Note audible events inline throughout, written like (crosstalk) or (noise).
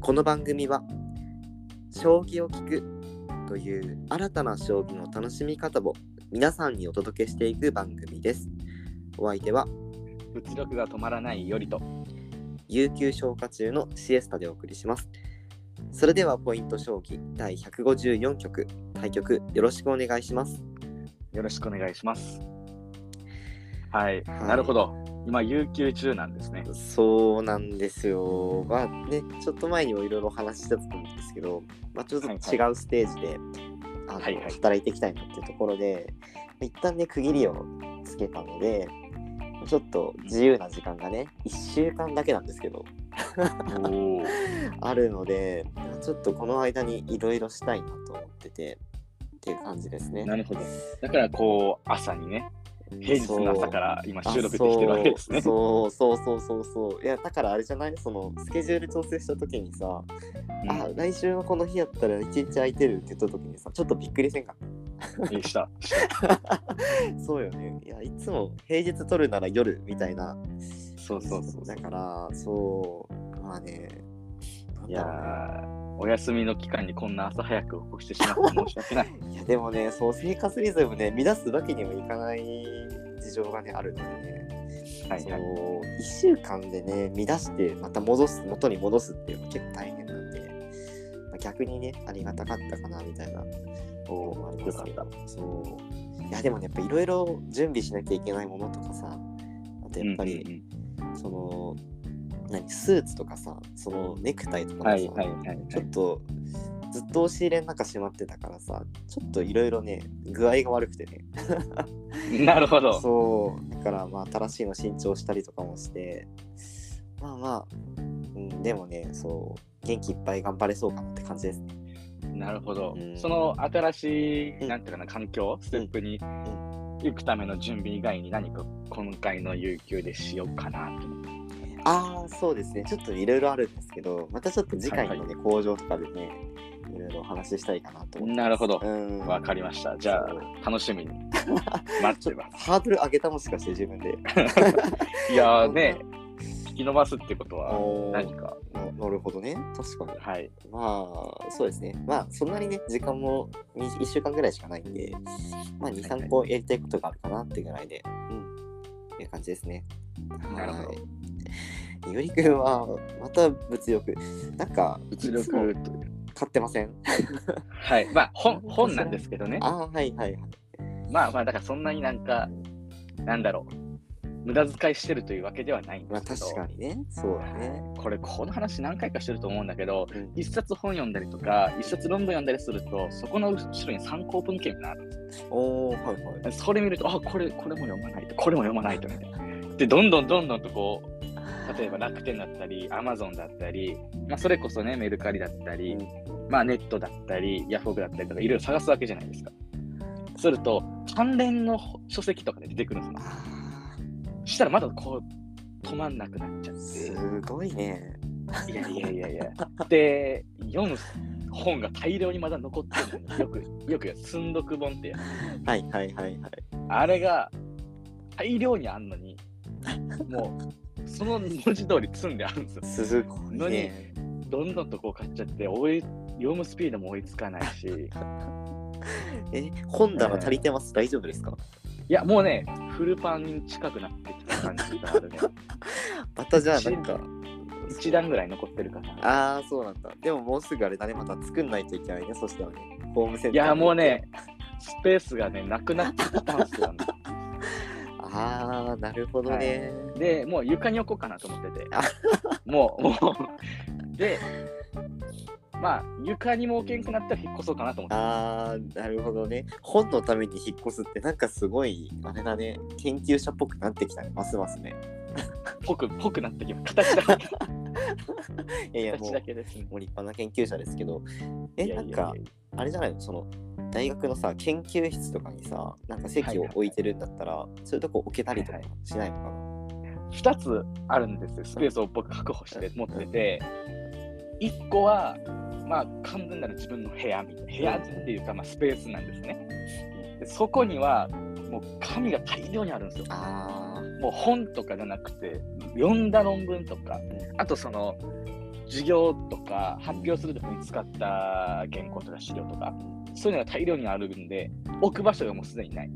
この番組は将棋を聞くという新たな将棋の楽しみ方を皆さんにお届けしていく番組です。お相手は物力が止まらないよりと。有給消化中のシエスタでお送りします。それではポイント将棋第154局対局よろしくお願いします。よろしくお願いします。はい、はいなるほど。今、有給中なんですね。そうなんですよ。まあね、ちょっと前にもいろいろお話ししたと思うんですけど、まあ、ちょっと違うステージで、あのはいはい働いていきたいなっていうところで、一旦ね、区切りをつけたので、ちょっと自由な時間がね、1週間だけなんですけど。(laughs) あるので、ちょっとこの間にいろいろしたいなと思ってて、っていう感じですね。なるほど。だから、こう、朝にね、平日の朝から今収録できてるわけですね。そう。そうそうそうそういやだからあれじゃない？そのスケジュール調整した時にさ、うん。あ来週のこの日やったら一日空いてるって言った時にさちょっとびっくりせんか？えーした。(laughs) そうよね。いやいつも平日撮るなら夜みたいな。そうそうそう。だからそう。まあね。いやーお休みの期間にこんな朝早く起こしてしまって申し訳ない。ね (laughs) いやでもねそう生活リズムね乱すわけにもいかない事情がねあるのでね。はいはい。1週間でね乱してまた戻す元に戻すっていうのは結構大変なんで、まあ、逆にねありがたかったかなみたいなおのもありますけどよかっそう。いやでもねやっぱいろいろ準備しなきゃいけないものとかさあとやっぱり、うんうん。その何スーツとかさそのネクタイとかもさ、はいはいはいはい。ちょっとずっと押し入れの中しまってたからさちょっといろいろね具合が悪くてね。(laughs) なるほど。そう。だからまあ新しいの新調したりとかもして。まあまあ、うん、でもねそう元気いっぱい頑張れそうかなって感じですね。なるほど。うん。その新しい、うん。なんていうかな、環境、ステップに行くための準備以外に何か今回の有給でしようかなと思って。ああそうですね。ちょっといろいろあるんですけどまたちょっと次回のね、はい工場とかでねいろいろお話ししたいかなと思ってなるほど。うん。わかりました。じゃあ、楽しみに。(laughs) 待ってます。ハードル上げたもしかして自分で。(laughs) いやーね、引き伸ばすってことは何か。ななるほどね。確かに。はい。まあそうですね。まあそんなにね時間も1週間ぐらいしかないんでまあはい23個やりたいことがあるかなってぐらいで。うん。っていう感じですね。なるほど。はいゆりくんはまた物欲なんか物いつも力という。買ってません？はい。まあ、本本なんですけどね。ああはいはいはいまあまあ、だからそんなになんか、なんだろう。無駄遣いしてるというわけではないんまあですけど。確かにねそうだねこれ、この話何回かしてると思うんだけど、うん一冊本読んだりとか、一冊論文読んだりすると、そこの後ろに参考文献があるおおはいはいよ。それ見ると、あ、これ、これも読まないと、これも読まないとみたいな。で、どんどんどんどんとこう、例えば楽天だったり、アマゾンだったり、まあ、それこそね、メルカリだったり、まあ、ネットだったり、ヤフオクだったりとか、いろいろ探すわけじゃないですか。すると、関連の書籍とかで出てくるんですよ。あしたらまだこう、止まんなくなっちゃっーて。すごいねいやいやいやいや。で、読む本が大量にまだ残ってるのによく、よく言う寸読本ってやつはいはいはいはいあれが大量にあんのに、もう、その文字通り積んであるんですよ。すごいね。どんどんとこう買っちゃって、追い読むスピードも追いつかないし、(laughs) え本棚足りてます、大丈夫ですか？いや、もうね、フルパンに近くなってきた感じがあるね。(laughs) またじゃあなんか。一段ぐらい残ってるかな。ああそうなんだ。でももうすぐあれだね。また作んないといけないねそしたらね。ホームセンターいや、もうね、スペースがね、なくなってきたんですよ、ね。ああなるほどね、で、もう床に置こうかなと思ってて。あ。もう、もう。で、まあ、床にも置けんくなったら引っ越そうかなと思って。ああなるほどね。本のために引っ越すってなんかすごいあれだね。研究者っぽくなってきたね。ますますね (laughs) ぽく、ぽくなってきます。形だけ。いやいやもう形だけです。ね。もう立派な研究者ですけど。えいややいや。ないんかあれじゃないの？その大学のさ研究室とかにさなんか席を置いてるんだったら、そういうとこ置けたりとかはいしないのかな、2つあるんですよ、スペースを僕確保して持ってて、1個は、まあ、完全なる自分の部屋みたいな、部屋っていうか、まあ、スペースなんですね。でそこには、もう紙が大量にあるんですよ。あもう本とかじゃなくて、読んだ論文とか、あとその、授業とか発表するときに使った原稿とか資料とか、そういうのが大量にあるんで、置く場所がもうすでにない。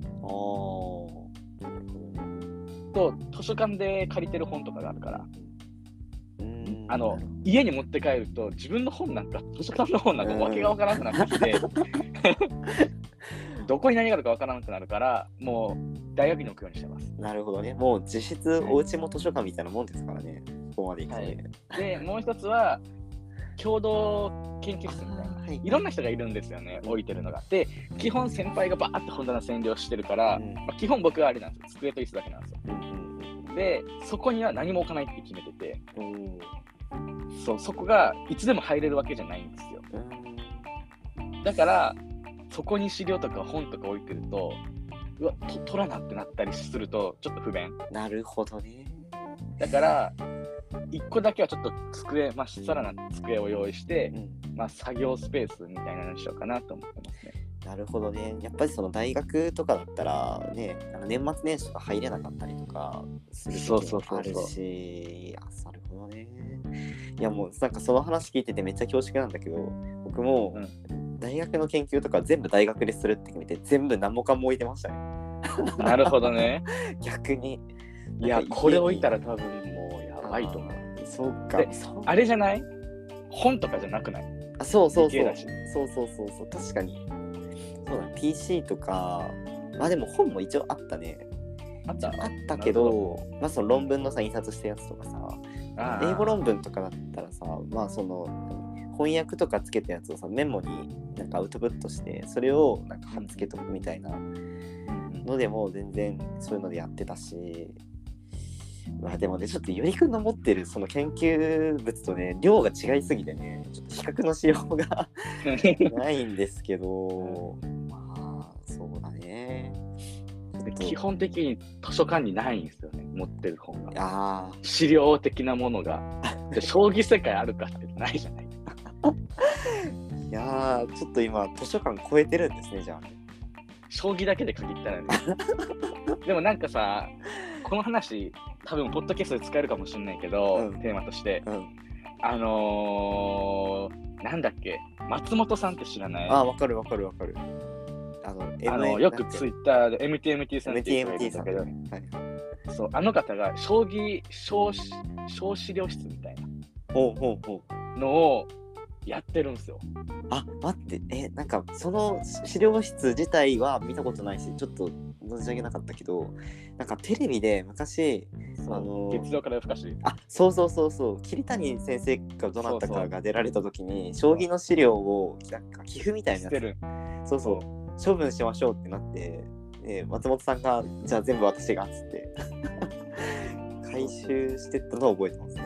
と、図書館で借りてる本とかがあるから、うん。あの、家に持って帰ると、自分の本なんか、図書館の本なんかわけがわからなくなってきて、(laughs) どこに何があるかわからなくなるから、もう大学に置くようにしてます。なるほどね。もう実質お家も図書館みたいなもんですからね。ここまで行くとね。で、もう一つは、共同研究室みたいな。はいいろんな人がいるんですよね、置いてるのが。で、基本先輩がバーって本棚占領してるから、うんまあ、基本僕はあれなんですよ、机と椅子だけなんですよ。うんで、そこには何も置かないって決めてて、そうそこがいつでも入れるわけじゃないんですよ。だから、そこに資料とか本とか置いてると、うわ、と取らなってなったりすると、ちょっと不便。なるほどね。だから、1個だけはちょっと机、まあ、さらな机を用意してう、んまあ、作業スペースみたいなのにしようかなと思ってますね。なるほどね。やっぱりその大学とかだったらね、あの年末年始とか入れなかったりとかするそう時もあそうそうそうるし、あ、なるほどね。いやもうなんかその話聞いててめっちゃ恐縮なんだけど、僕も大学の研究とか全部大学でするって決めて全部何もかも置いてましたね。なるほどね。(laughs) 逆に。いやこれ置いたら多分もうやばいと思う。う。そうか。あれじゃない？本とかじゃなくない？あそうそうそう。そうそうそうそう。確かに。そうだ、PC とか、まあでも本も一応あったね。あった？あったけど、まあその論文のさ、印刷したやつとかさ、英語論文とかだったらさ、まあその、何翻訳とかつけたやつをさ、メモになんかアウトプットして、それをなんか貼っつけとくみたいなうんのでも全然そういうのでやってたし、まあでもね、ちょっとよりくんの持ってるその研究物とね、量が違いすぎてね、ちょっと比較のしようが (laughs) ないんですけど、まあ、そうだね。で基本的に図書館にないんですよね、持ってる本が。資料的なものが。で将棋世界あるかってないじゃない。いやー、ちょっと今、図書館超えてるんですね、じゃあ。将棋だけで限ったらね。(laughs) でもなんかさ、この話、多分ポッドキャストで使えるかもしれないけど、うんテーマとして。うん。あのー、なんだっけ、松本さんって知らない？ああ、わかるわかるわかる。あの、あのよくツイッターで MTMT さんっていうん。けど、はい。そうあの方が将棋小し小資料室みたいほうほうほう。なのをやってるんですよ。あ、待って、え、なんか、その資料室自体は見たことないし、ちょっと存じ上げなかったけど、なんかテレビで昔、あの月曜から夜更かし。あそうそうそうそう桐谷先生かどなたかが出られた時に将棋の資料をなんか寄付みたいなやしてる。つそうそう処分しましょうってなって、えー松本さんがじゃあ全部私がっつって (laughs) 回収してったのを覚えてますね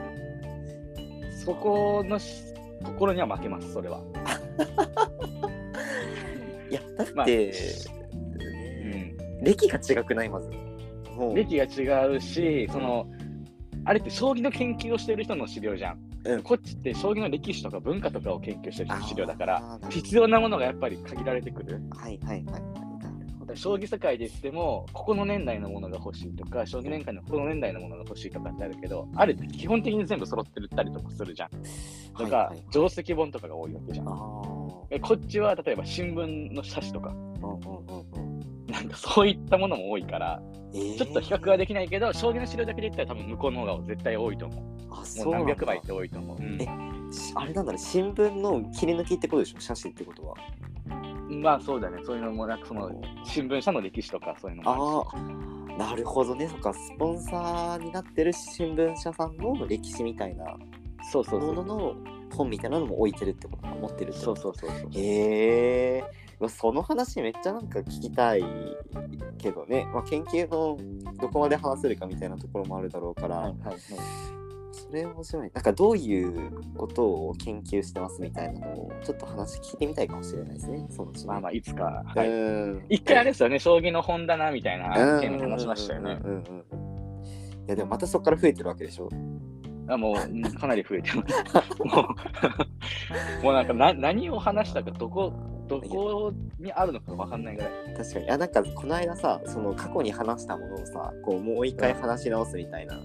そこのしところには負けます、それは。(laughs) いやだって、まあねうん、歴が違くないまず歴が違うし、その、あれって将棋の研究をしてる人の資料じゃん。うんこっちって将棋の歴史とか文化とかを研究してる人の資料だから、必要なものがやっぱり限られてくる。はいはいはいはい将棋世界で言っても、ここの年代のものが欲しいとか、将棋年間のこの年代のものが欲しいとかってあるけど、あれって基本的に全部揃ってるったりとかするじゃん。とか、はいはい。はい定石本とかが多いわけじゃん。こっちは例えば新聞の冊子とか、うんうんうんうん。なんかそういったものも多いから、えー。ちょっと比較はできないけど、将棋の資料だけで言ったら多分向こうの方が絶対多いと思う。あもそううなんだ。何百倍って多いと思う。うん。えしあれなんだね新聞の切り抜きってことでしょ？写真ってことはまあそうだね、そういうのもなんかその新聞社の歴史とかそういうのもあああなるほどね。そっかスポンサーになってる新聞社さんの歴史みたいなそうそうそう。ものの本みたいなのも置いてるってことか持ってるってそうそうそうそう。へえうわその話めっちゃなんか聞きたいけどね、まあ、研究のどこまで話せるかみたいなところもあるだろうから、はいはいはい。それ面白いなんかどういうことを研究してますみたいなのをちょっと話聞いてみたいかもしれないですねそのうちねまあまあ、いつか。うはい。ん一回あれですよね、将棋の本棚みたいな話しましたよね。いやでもまたそこから増えてるわけでしょあもううんかなり増えてます。(laughs) もう (laughs) もうなんかな何を話したか、どこ、どこにあるのかわかんないぐらい。確かにいやなんかこの間さその過去に話したものをさこうもう一回話し直すみたいなの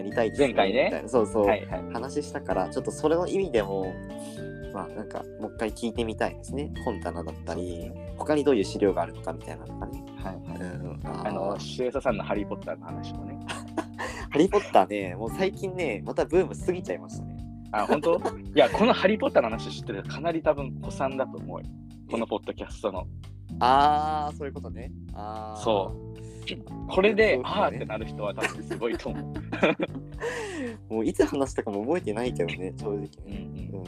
やりたいです前回ね。そうそう、はいはい。話したからちょっとそれの意味でもまあなんかもう一回聞いてみたいですね。本棚だったり他にどういう資料があるのかみたいなのとかね、はいはい。うん、ああの、シュエサさんのハリー・ポッターの話もね。ハリー・ポッターねもう最近ねまたブーム過ぎちゃいましたね。あ、本当？いや、このハリー・ポッターの話知ってるかなり多分、子さんだと思うよ。このポッドキャストの。ああそういうことね。あー。そうこれで、あーってなる人は多分すごいと思う。(laughs) もういつ話したかも覚えてないけどね正直うんねうん。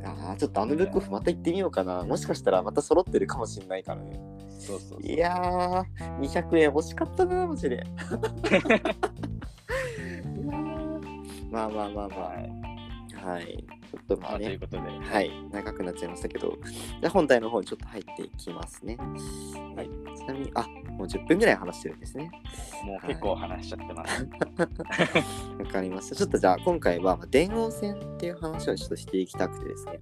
うん。ああちょっとあのブックオフまた行ってみようかな。もしかしたらまた揃ってるかもしれないからね。そうそういやー200円欲しかったなマジで。(laughs) まあまあまあまはい。あはい。ちょっとままあ、ということで、はい。長くなっちゃいましたけど。じゃあ本題の方にちょっと入っていきますね。はい。ちなみにあもう10分ぐらい話してるんですね。もう結構話しちゃってます。わかりました。ちょっとじゃあ今回はまあ電王戦っていう話をちょっとしていきたくてですね。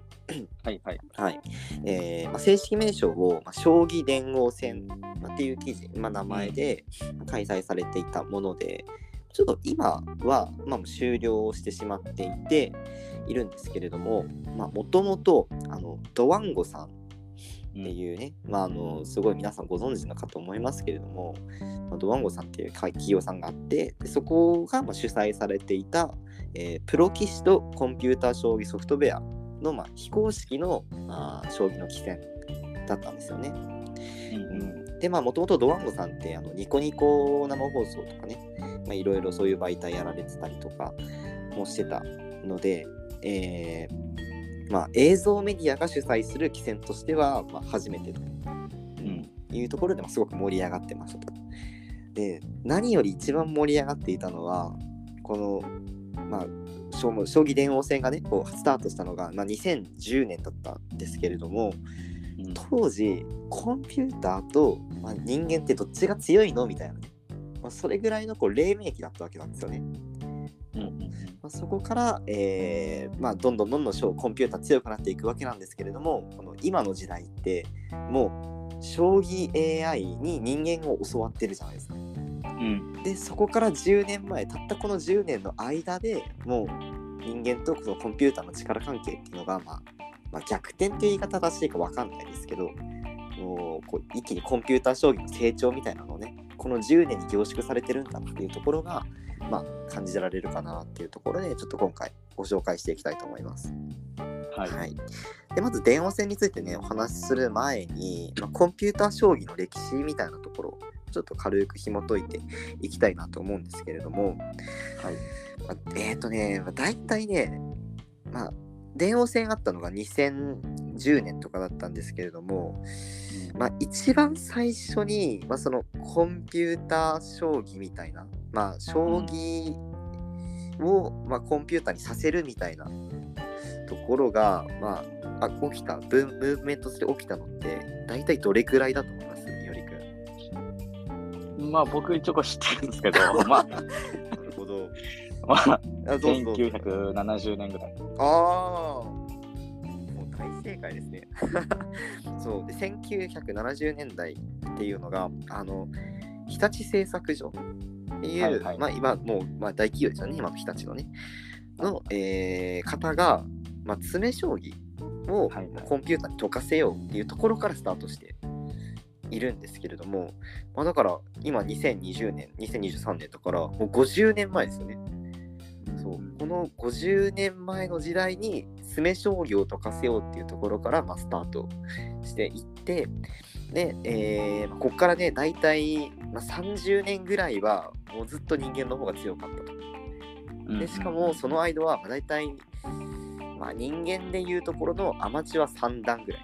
はいはい。はい。えーまあ、正式名称を、まあ、将棋電王戦、まあ、っていう記事、まあ、名前で開催されていたもので、ちょっと今は、まあ、終了してしまっていているんですけれども、もともと、あの、ドワンゴさんっていうね、まあ、あのすごい皆さんご存知のかと思いますけれども、まあ、ドワンゴさんっていう企業さんがあってでそこがまあ主催されていた、えープロ棋士とコンピューター将棋ソフトウェアの、まあ、非公式の、まあ、将棋の棋戦だったんですよね。うんうんでまあもともとドワンゴさんってあのニコニコ生放送とかねまあいろいろそういう媒体やられてたりとかもしてたので、えーまあ、映像メディアが主催する棋戦としては、まあ、初めてとうん。いうところで、まあ、すごく盛り上がってましたと。で何より一番盛り上がっていたのはこの、まあ、将将棋電王戦がねこうスタートしたのが、まあ、2010年だったんですけれども、うん。当時コンピューターと、まあ、人間ってどっちが強いの？みたいなね、まあ、それぐらいのこう黎明期だったわけなんですよね。うんうんまあ、そこから、えーまあ、どんどんどんどん将コンピューター強くなっていくわけなんですけれどもこの今の時代ってもう将棋 AI に人間を教わってるじゃないですか。うんでそこから10年前たったこの10年の間でもう人間とそのコンピューターの力関係っていうのが、まあ、まあ逆転という言い方正しいか分かんないですけどもうこう一気にコンピューター将棋の成長みたいなのをねこの10年に凝縮されてるんだっていうところが、まあ、感じられるかなっていうところでちょっと今回ご紹介していきたいと思います。はい。はい、でまず電話戦についてねお話しする前に、まあ、コンピューター将棋の歴史みたいなところをちょっと軽く紐解いていきたいなと思うんですけれども、はい。まあえっ、ー、とね、まあ、大体ね、まあ、電王戦あったのが2010年とかだったんですけれども、まあ、一番最初に、まあ、そのコンピューター将棋みたいな、まあ、将棋を、まあ、コンピューターにさせるみたいなところが、まあ、あ起きたブー、ムーブメントとして起きたのって、大体どれくらいだと思います？みよりくん。まあ僕一応知ってるんですけど、(laughs) まあ、なるほど。まあ、あどうぞどうぞ1970年ぐらい。ああ正解ですね。そう。で1970年代っていうのがあの日立製作所。っていう、はいはい。まあ今もう、まあ、大企業ですよね。今の日立のね。の、えー方が、まあ、詰将棋をコンピューターに解かせようっていうところからスタートしているんですけれども、まあ、だから今2020年2023年だからもう50年前ですよね。そう。この50年前の時代に詰将棋を解かせようっていうところから、まあ、スタートしていってで、えーここからね大体、まあ、30年ぐらいはもうずっと人間の方が強かったと。でしかもその間はまあ大体、まあ、人間でいうところのアマチュア3段ぐらい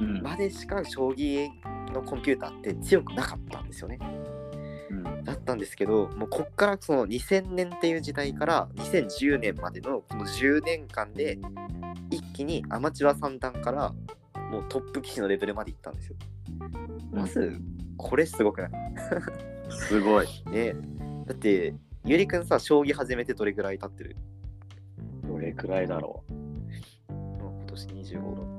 うん、までしか将棋のコンピューターって強くなかったんですよね。ったんですけどもうこっからその2000年っていう時代から2010年までのこの10年間で一気にアマチュア三段からもうトップ棋士のレベルまでいったんですよ。まずこれすごくない？(laughs) すごい。ねだってゆりくんさ将棋始めてどれぐらい経ってる？どれくらいだろもう今年25う。6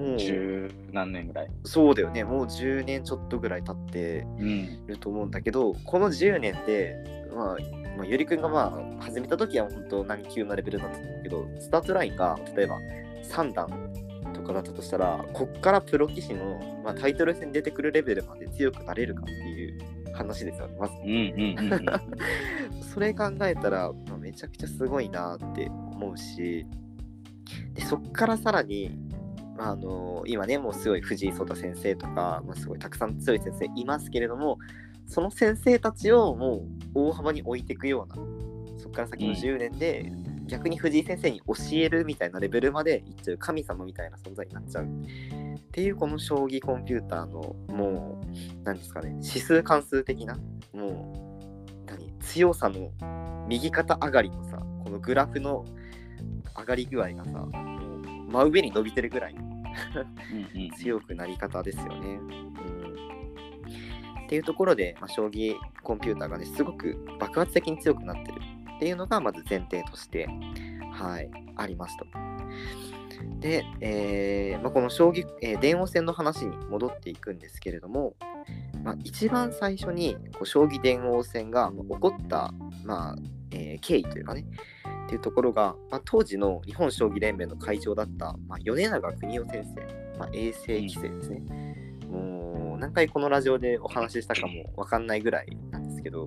ももう十何年ぐらい。そうだよねもう10年ちょっとぐらい経ってうん。ると思うんだけどこの10年でまあまあ、ゆりくんがまあ始めた時は本当何級のレベルだったんだけどスタートラインが例えば3段とかだったとしたらこっからプロ棋士の、まあ、タイトル戦に出てくるレベルまで強くなれるかっていう話ですよねまずうんうんうんうん。(laughs) それ考えたら、まあ、めちゃくちゃすごいなって思うしでそっからさらに、まあ、あの今ねもうすごい藤井聡太先生とか、まあ、すごいたくさん強い先生いますけれどもその先生たちをもう大幅に置いていくようなそっから先の10年で、逆に藤井先生に教えるみたいなレベルまでいっちゃう神様みたいな存在になっちゃう。っていうこの将棋コンピューターのもう何ですかね指数関数的なもう何強さの右肩上がりのさこのグラフの上がり具合がさ真上に伸びてるぐらい強くなり方ですよね。うん、っていうところで、まあ、将棋コンピューターがねすごく爆発的に強くなってるっていうのがまず前提として、はい、ありますと。で、えーまあ、この将棋、えー電王戦の話に戻っていくんですけれども、まあ、一番最初にこう将棋電王戦が起こった、まあえー経緯というかねっていうところが、まあ、当時の日本将棋連盟の会長だった、まあ、米長邦夫先生、まあ、衛生規制ですね。もう何回このラジオでお話ししたかもわかんないぐらいなんですけど、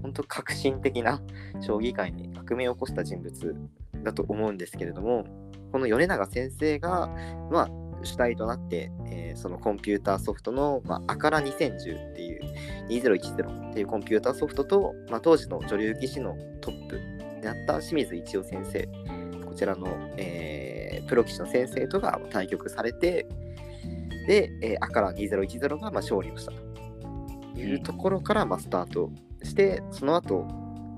本当革新的な将棋界に革命を起こした人物だと思うんですけれども、この米長先生が、まあ、主体となって、えーそのコンピューターソフトの、まあ、アカラ2010っていう2010っていうコンピューターソフトと、まあ、当時の女流棋士のトップであった清水一郎先生、こちらの、えープロ棋士の先生とが対局されて、で、えー、アカラ2010がまあ勝利をしたと。いうところからまあスタートして、その後、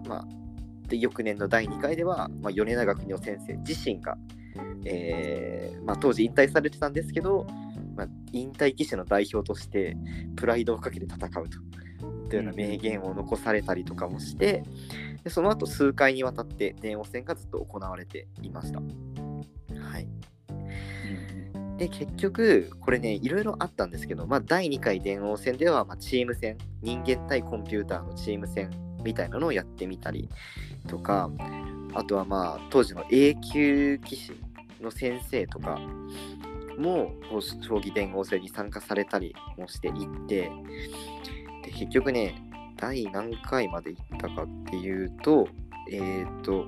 まあ、で翌年の第2回では、まあ、米長邦夫先生自身が、えーまあ、当時引退されてたんですけど、まあ、引退棋士の代表としてプライドをかけて戦うと。というような名言を残されたりとかもして、でその後数回にわたって電王戦がずっと行われていました。はい、で結局これねいろいろあったんですけど、まあ、第2回電王戦では、ま、チーム戦人間対コンピューターのチーム戦みたいなのをやってみたりとかあとはまあ当時の A 級棋士の先生とかもう将棋電王戦に参加されたりもしていってで結局ね第何回まで行ったかっていうとえっ、ー、と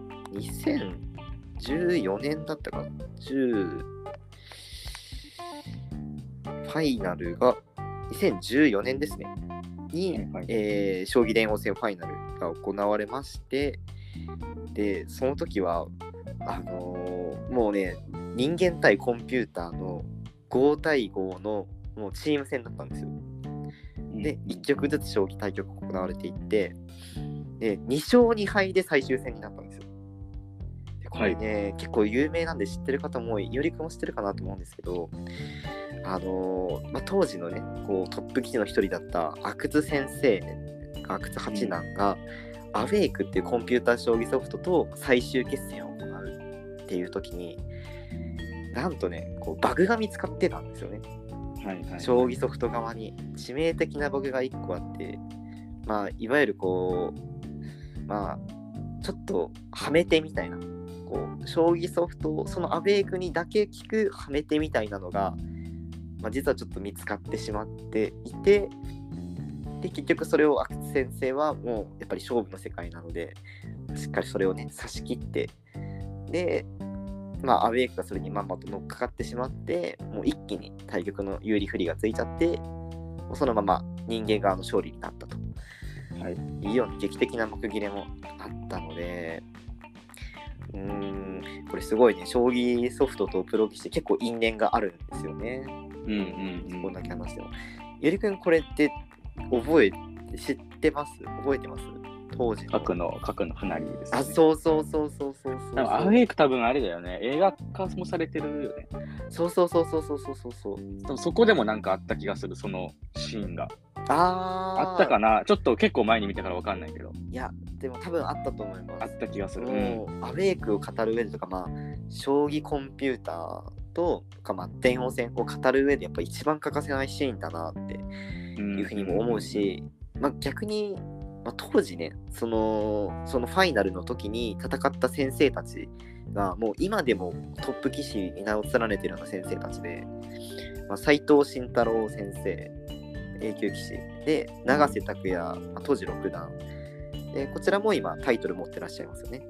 2014年だったかな？10ファイナルが2014年ですね。に、えー将棋電王戦ファイナルが行われまして、で、その時は、あのーもうね、人間対コンピューターの5対5のもうチーム戦だったんですよ。うんで、1局ずつ将棋対局が行われていって、で、2勝2敗で最終戦になったんですよ。でこれね、結構有名なんで知ってる方も多い、よりくも知ってるかなと思うんですけど、あのーまあ、当時のね、こうトップ棋士の一人だった阿久津先生、阿久津八段が、アウェイクっていうコンピューター将棋ソフトと最終決戦を行うっていう時に、なんとね、こうバグが見つかってたんですよね。はいはい。将棋ソフト側に致命的なバグが1個あって、まあ、いわゆるこう、まあ、ちょっとはめ手みたいな、こう、将棋ソフトをそのアベークにだけ効くはめ手みたいなのが、まあ、実はちょっと見つかってしまっていて、で、結局それを阿久津先生はもうやっぱり勝負の世界なので、しっかりそれをね、差し切って、で、まあ、アウェイクがそれにまんまと乗っかかってしまって、もう一気に対局の有利不利がついちゃって、もうそのまま人間側の勝利になったとはい。いうような劇的な幕切れもあったので、うーん、これすごいね、将棋ソフトとプロ棋士結構因縁があるんですよね。うんうんこんだけ話しても。ゆりくん、これって覚えて、知ってます？覚えてます？当時核の核の花火です、ね、あそうそうそうそうそうそうアウェイク多分あれだよね。映画化もされてるよね。そうそうそうそうそうそうそう。そこでもなんかあった気がするそのシーンが。ああったかな？ちょっと結構前に見たから分かんないけど。いやでも多分あったと思います。あった気がする、う、アウェイクを語る上でとかまあ将棋コンピューターとか、まあ、電王戦を語る上でやっぱ一番欠かせないシーンだなっていうふうにも思うし、うん、まあ、逆にまあ、当時ねそのそのファイナルの時に戦った先生たちがもう今でもトップ棋士に名を連ねてるような先生たちで、まあ、斉藤慎太郎先生 A 級棋士。で永瀬拓也、まあ、当時六段。でこちらも今タイトル持ってらっしゃいますよね。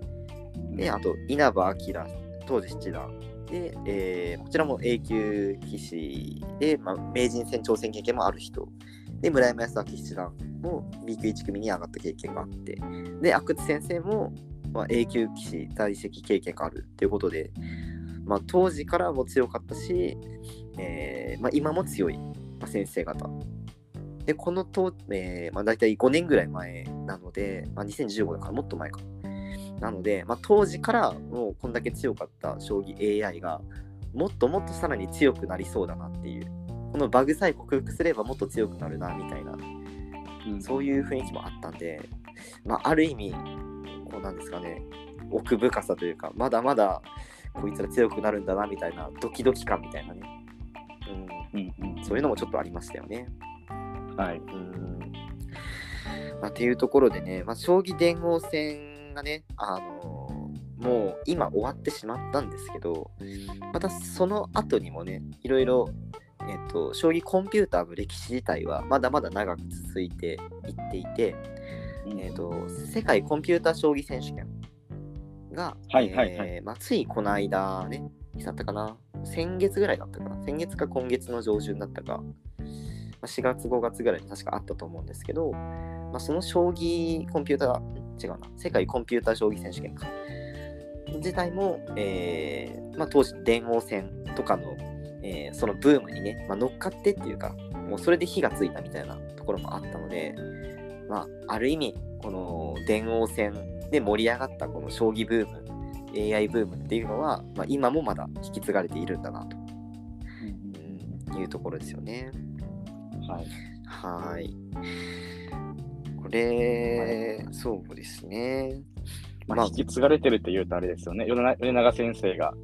であと稲葉陽当時七段。で、えー、こちらも A 級棋士で、まあ、名人戦挑戦経験もある人。で村山康明七段も B 級1組に上がった経験があってで阿久津先生も、まあ、A 級棋士在籍経験があるということで、まあ、当時からも強かったし、えーまあ、今も強い、まあ、先生方。でこのと、えーまあ、大体5年ぐらい前なので、まあ、2015だからもっと前か。なので、まあ、当時からもうこんだけ強かった将棋 AI がもっともっとさらに強くなりそうだなっていうこのバグさえ克服すればもっと強くなるなみたいな、うん、そういう雰囲気もあったんで、まあ、ある意味こうなんですかね奥深さというかまだまだこいつら強くなるんだなみたいなドキドキ感みたいなね、うん。うんうん、そういうのもちょっとありましたよね。はい、うん。まあ、っていうところでね、まあ、将棋電王戦がね、あのー、もう今終わってしまったんですけど、またその後にもね、いろいろ、えっと、将棋コンピューターの歴史自体はまだまだ長く続いていっていて、えっと、世界コンピューター将棋選手権が、はいはいはい、えー、まあ、ついこの間ね、いつだったかな？先月ぐらいだったかな？先月か今月の上旬だったか、まあ、4月5月ぐらいに確かあったと思うんですけど、まあ、その将棋コンピューター違うな、世界コンピューター将棋選手権か。自体も、えーまあ、当時電王戦とかの、えー、そのブームにね、まあ、乗っかってっていうか、もうそれで火がついたみたいなところもあったので、まあ、ある意味、この電王戦で盛り上がったこの将棋ブーム、AI ブームっていうのは、まあ、今もまだ引き継がれているんだなと、うん、いうところですよね。はい。はい。これ、そうですね。まあ、引き継がれてるって言うとあれですよね。米長先生が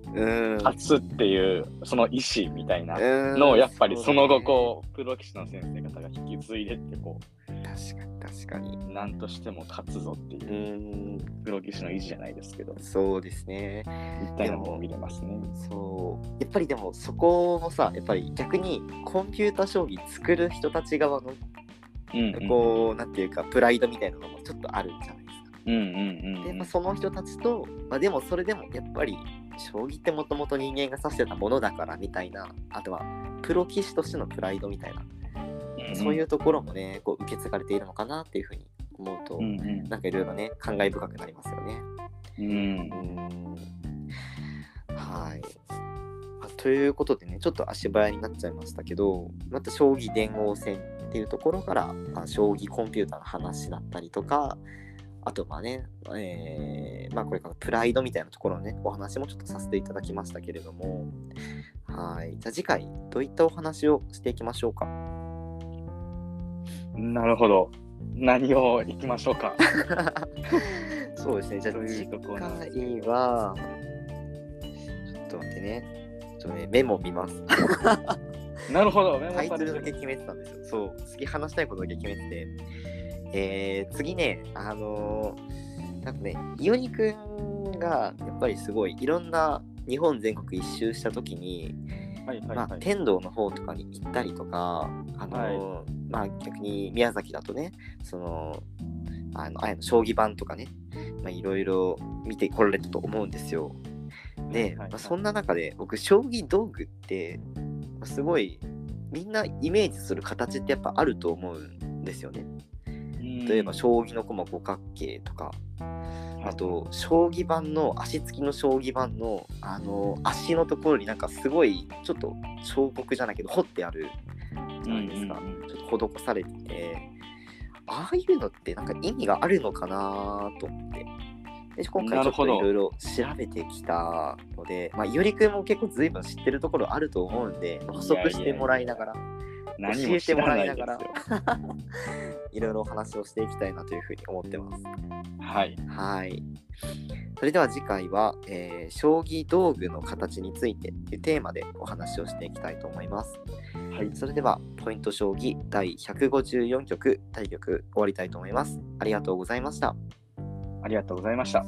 勝つっていうその意思みたいなのをやっぱりその後こうプロ棋士の先生方が引き継いでってこう確かに確かに。何としても勝つぞっていうプロ棋士の意地じゃないですけどそうですね。みたいなものを見れますね。そう。やっぱりでもそこもさやっぱり逆にコンピュータ将棋作る人たち側のこうなんていうかプライドみたいなのもちょっとあるじゃない。うんうんうん、で、まあ、その人たちと、まあ、でもそれでもやっぱり将棋ってもともと人間が指してたものだからみたいなあとはプロ棋士としてのプライドみたいな、うん、そういうところもねこう受け継がれているのかなっていうふうに思うと、うんうん、なんかいろいろね感慨深くなりますよね。うん、うん。はい。ということでねちょっと足早になっちゃいましたけどまた将棋電王戦っていうところから、まあ、将棋コンピューターの話だったりとか、あとまあね、えー、まあこれからプライドみたいなところのね、お話もちょっとさせていただきましたけれども、はい。じゃあ次回、どういったお話をしていきましょうか？なるほど。何をいきましょうか。(laughs) そうですね。じゃあ次回は、ちょっと待ってね。ちょっとね、メモ見ます。なるほど、タイトルだけ決めてたんですよ。そう、次話したいことだけ決めてて。えー、次ね、あのー、なんかね、イオニくんがやっぱりすごいいろんな日本全国一周した時に、はいはいはい、まあ、天童の方とかに行ったりとか、あのーはい、まあ、逆に宮崎だとね、その、あの、あやの将棋盤とかね、まあ、いろいろ見てこられたと思うんですよ。で、まあ、そんな中で僕、将棋道具って、すごいみんなイメージする形ってやっぱあると思うんですよね。例えば将棋の駒五角形とかあと将棋盤の足つきの将棋盤のあの足のところになんかすごいちょっと彫刻じゃないけど彫ってあるじゃないですか、ちょっと施されててああいうのってなんか意味があるのかなと思って。で今回ちょっといろいろ調べてきたので、まあ、よりくんも結構随分知ってるところあると思うんで、補足してもらいながら、教えてもらいながら、(laughs) いろいろお話をしていきたいなというふうに思ってます。はい。はい。それでは次回は、えー将棋道具の形についてというテーマでお話をしていきたいと思います。はい。それでは、ポイント将棋第154局対局終わりたいと思います。ありがとうございました。ありがとうございました。